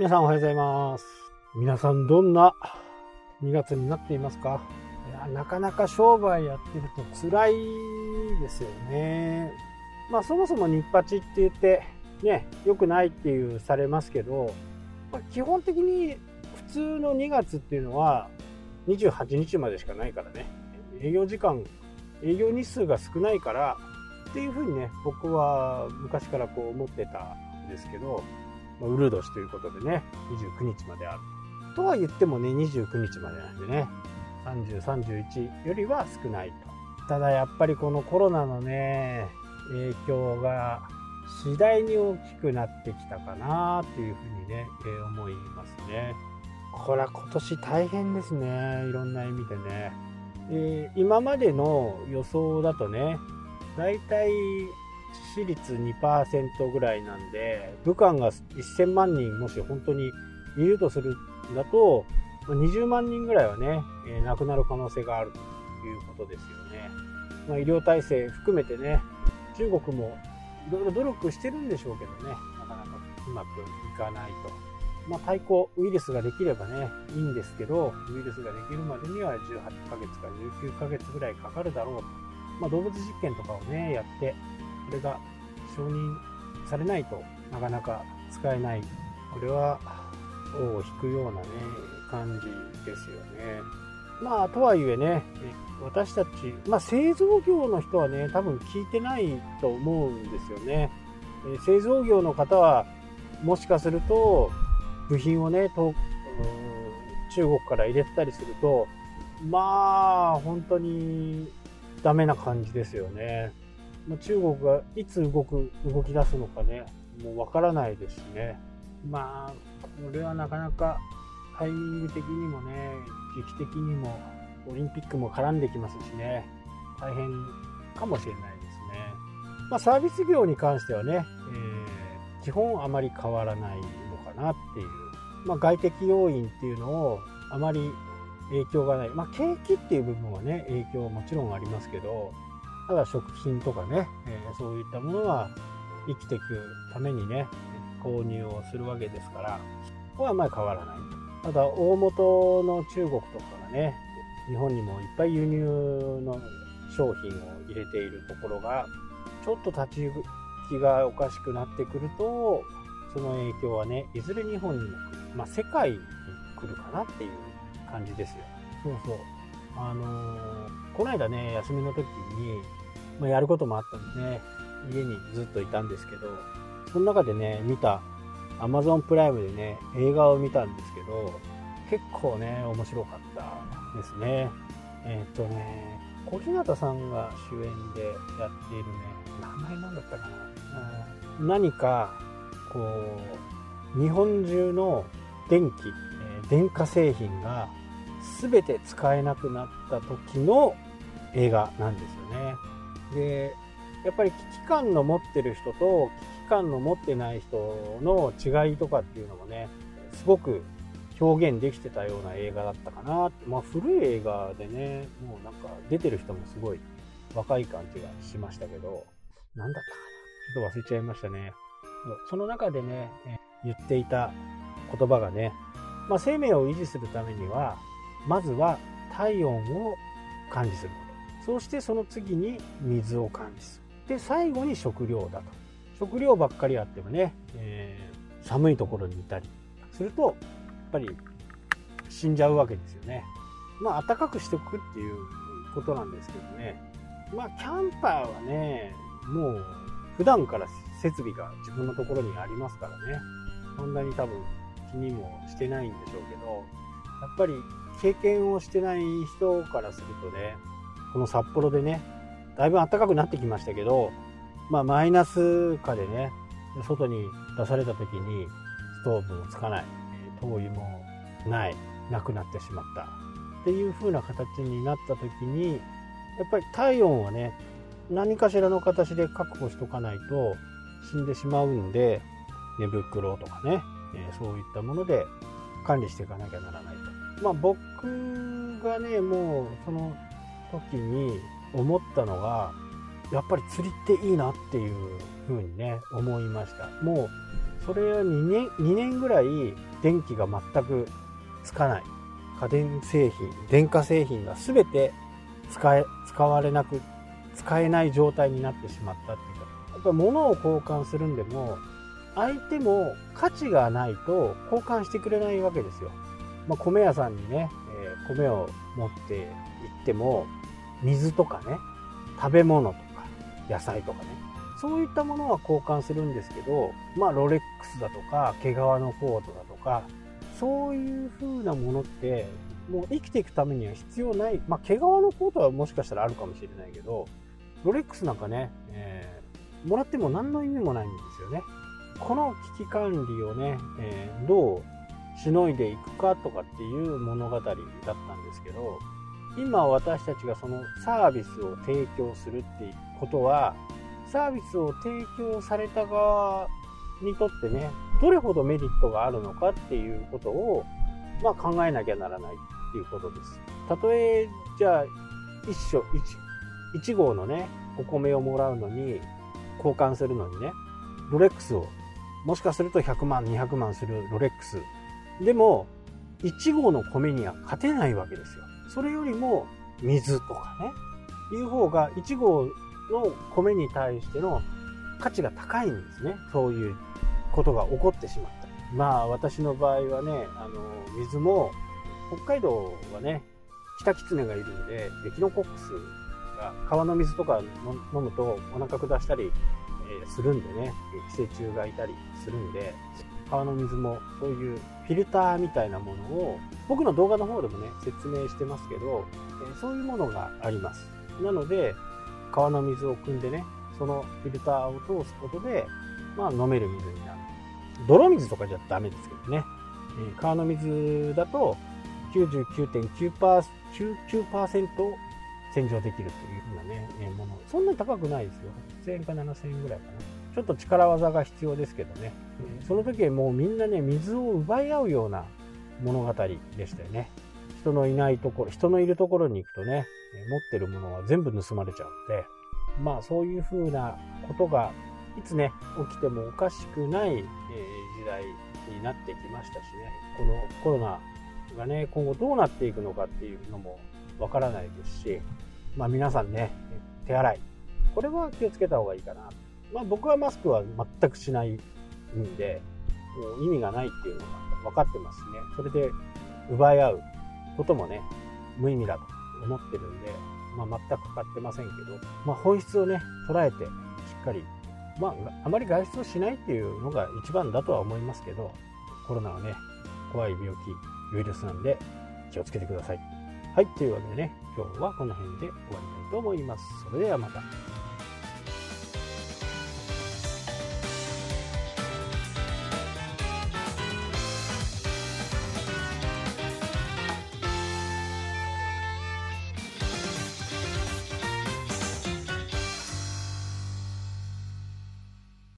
皆さんおはようございます。皆さんどんな2月になっていますか？いやなかなか商売やってると辛いですよね。まあそもそも日八って言ってね、良くないっていうされますけど、まあ基本的に普通の2月っていうのは28日までしかないからね。営業時間、営業日数が少ないからっていうふうにね、僕は昔からこう思ってたんですけど、まあウルー年ということでね、29日まである。とは言ってもね、29日までなんでね、30、31よりは少ないと。ただやっぱりこのコロナのね、影響が次第に大きくなってきたかなっていうふうにね、えー思いますね。これは今年大変ですね。いろんな意味でね。えー今までの予想だとね、だいたい致死率2%ぐらいなんで、武漢が1000万人もし本当にいるとするんだと、20万人ぐらいはね、え亡くなる可能性があるということですよね。まあ、医療体制含めてね、中国もいろいろ努力してるんでしょうけどね、なかなかうまくいかないと。まあ、対抗ウイルスができればね、いいんですけど、ウイルスができるまでには18ヶ月か19ヶ月ぐらいかかるだろうと。まあ、動物実験とかをね、やって、これが承認されないとなかなか使えない。これは尾を引くようなね、感じですよね。まあ、とはいえね、私たち、まあ、製造業の人はね、多分聞いてないと思うんですよね。え製造業の方は、もしかすると、部品をね、と中国から入れてたりすると、まあ、本当にダメな感じですよね。まあ中国がいつ動く、動き出すのかね、もうわからないですしね。まあ、これはなかなかタイミング的にもね、時期的にも、オリンピックも絡んできますしね、大変かもしれないですね。まあ、サービス業に関してはね、えー基本あまり変わらないのかなっていう、まあ、外的要因っていうのをあまり影響がない、まあ、景気っていう部分はね、影響はもちろんありますけど、ただ食品とかね、えーそういったものは生きていくためにね、購入をするわけですから、ここはあまり変わらないと。ただ、大元の中国とかがね、日本にもいっぱい輸入の商品を入れているところが、ちょっと立ち行きがおかしくなってくると、その影響はね、いずれ日本にも来る。まあ、世界に来るかなっていう感じですよ。そうそう。あのーこの間ね、休みの時に、まあ、やることもあったんでね、家にずっといたんですけど、その中でね、見た、Amazon プライムでね、映画を見たんですけど、結構ね、面白かったですね。えっ、とね、小日向さんが主演でやっているね、名前なんだったかな。うん何か、こう、日本中の電気、え電化製品が全て使えなくなった時の映画なんですよね。で、やっぱり危機感の持ってる人と危機感の持ってない人の違いとかっていうのもね、すごく表現できてたような映画だったかなって。まあ古い映画でね、もうなんか出てる人もすごい若い感じがしましたけど、なんだったかな。ちょっと忘れちゃいましたね。その中でね、言っていた言葉がね、まあ、生命を維持するためには、まずは体温を管理すること。そしてその次に水を管理する。で、最後に食料だと。食料ばっかりあってもね、えー寒いところにいたりすると、やっぱり死んじゃうわけですよね。まあ、暖かくしておくっていうことなんですけどね。まあ、キャンパーはね、もう普段から設備が自分のところにありますからね。そんなに多分気にもしてないんでしょうけど、やっぱり経験をしてない人からするとね、この札幌でね、だいぶ暖かくなってきましたけど、まあマイナス下でね、外に出された時にストーブもつかない、灯油もない、なくなってしまった。っていう風な形になった時に、やっぱり体温はね、何かしらの形で確保しとかないと死んでしまうんで、寝袋とかね、えそういったもので管理していかなきゃならないと。まあ僕がね、もうその時に思ったのが、やっぱり釣りっていいなっていう風にね、思いました。もうそれは2年 ,2 年ぐらい電気が全くつかない。家電製品電化製品が全て使え使われなく使えない状態になってしまったっていうか。やっぱ物を交換するんでも相手も価値がないと交換してくれないわけですよ、まあ、米屋さんにね、えー、米を持って行っても水とかね食べ物とか野菜とかね。そういったものは交換するんですけどまあロレックスだとか毛皮のコートだとかそういう風なものってもう生きていくためには必要ない。まあ毛皮のコートはもしかしたらあるかもしれないけどロレックスなんかね、えー、もらっても何の意味もないんですよね。この危機管理をね、えー、どうしのいでいくかとかっていう物語だったんですけど今私たちがそのサービスを提供するっていうことはサービスを提供された側にとってねどれほどメリットがあるのかっていうことを、まあ、考えなきゃならないっていうことです。たとえじゃあ一緒 1, 1号のねお米をもらうのに交換するのにねロレックスをもしかすると100万200万するロレックス。でも1号の米には勝てないわけですよ。それよりも水とかねいう方が1号の米に対しての価値が高いんですね。そういうことが起こってしまった。まあ私の場合はねあの水も北海道はねキタキツネがいるんでエキノコックスが川の水とか飲むとお腹下したりするんでね寄生虫がいたりするんで川の水もそういうフィルターみたいなものを僕の動画の方でもね説明してますけどそういうものがありますなので川の水を汲んでねそのフィルターを通すことで、まあ、飲める水になる泥水とかじゃダメですけどね、川の水だと99.9%洗浄できるというふうなね、もの。そんなに高くないですよ。1000円か7000円ぐらいかな。ちょっと力技が必要ですけどね。その時はもうみんなね、水を奪い合うような物語でしたよね。人のいないところ、人のいるところに行くとね、持ってるものは全部盗まれちゃうので、まあそういうふうなことがいつね、起きてもおかしくない、え時代になってきましたしね、このコロナがね、今後どうなっていくのかっていうのもわからないですし、まあ皆さんね、手洗い。これは気をつけた方がいいかな。まあ僕はマスクは全くしないんで、もう意味がないっていうのが分かってますね。それで奪い合うこともね、無意味だと思ってるんで、まあ全くかかってませんけど、まあ本質をね、捉えてしっかり、まああまり外出をしないっていうのが一番だとは思いますけど、コロナはね、怖い病気、ウイルスなんで気をつけてください。はい、というわけでね、今日はこの辺で終わりたいと思います。それではまた。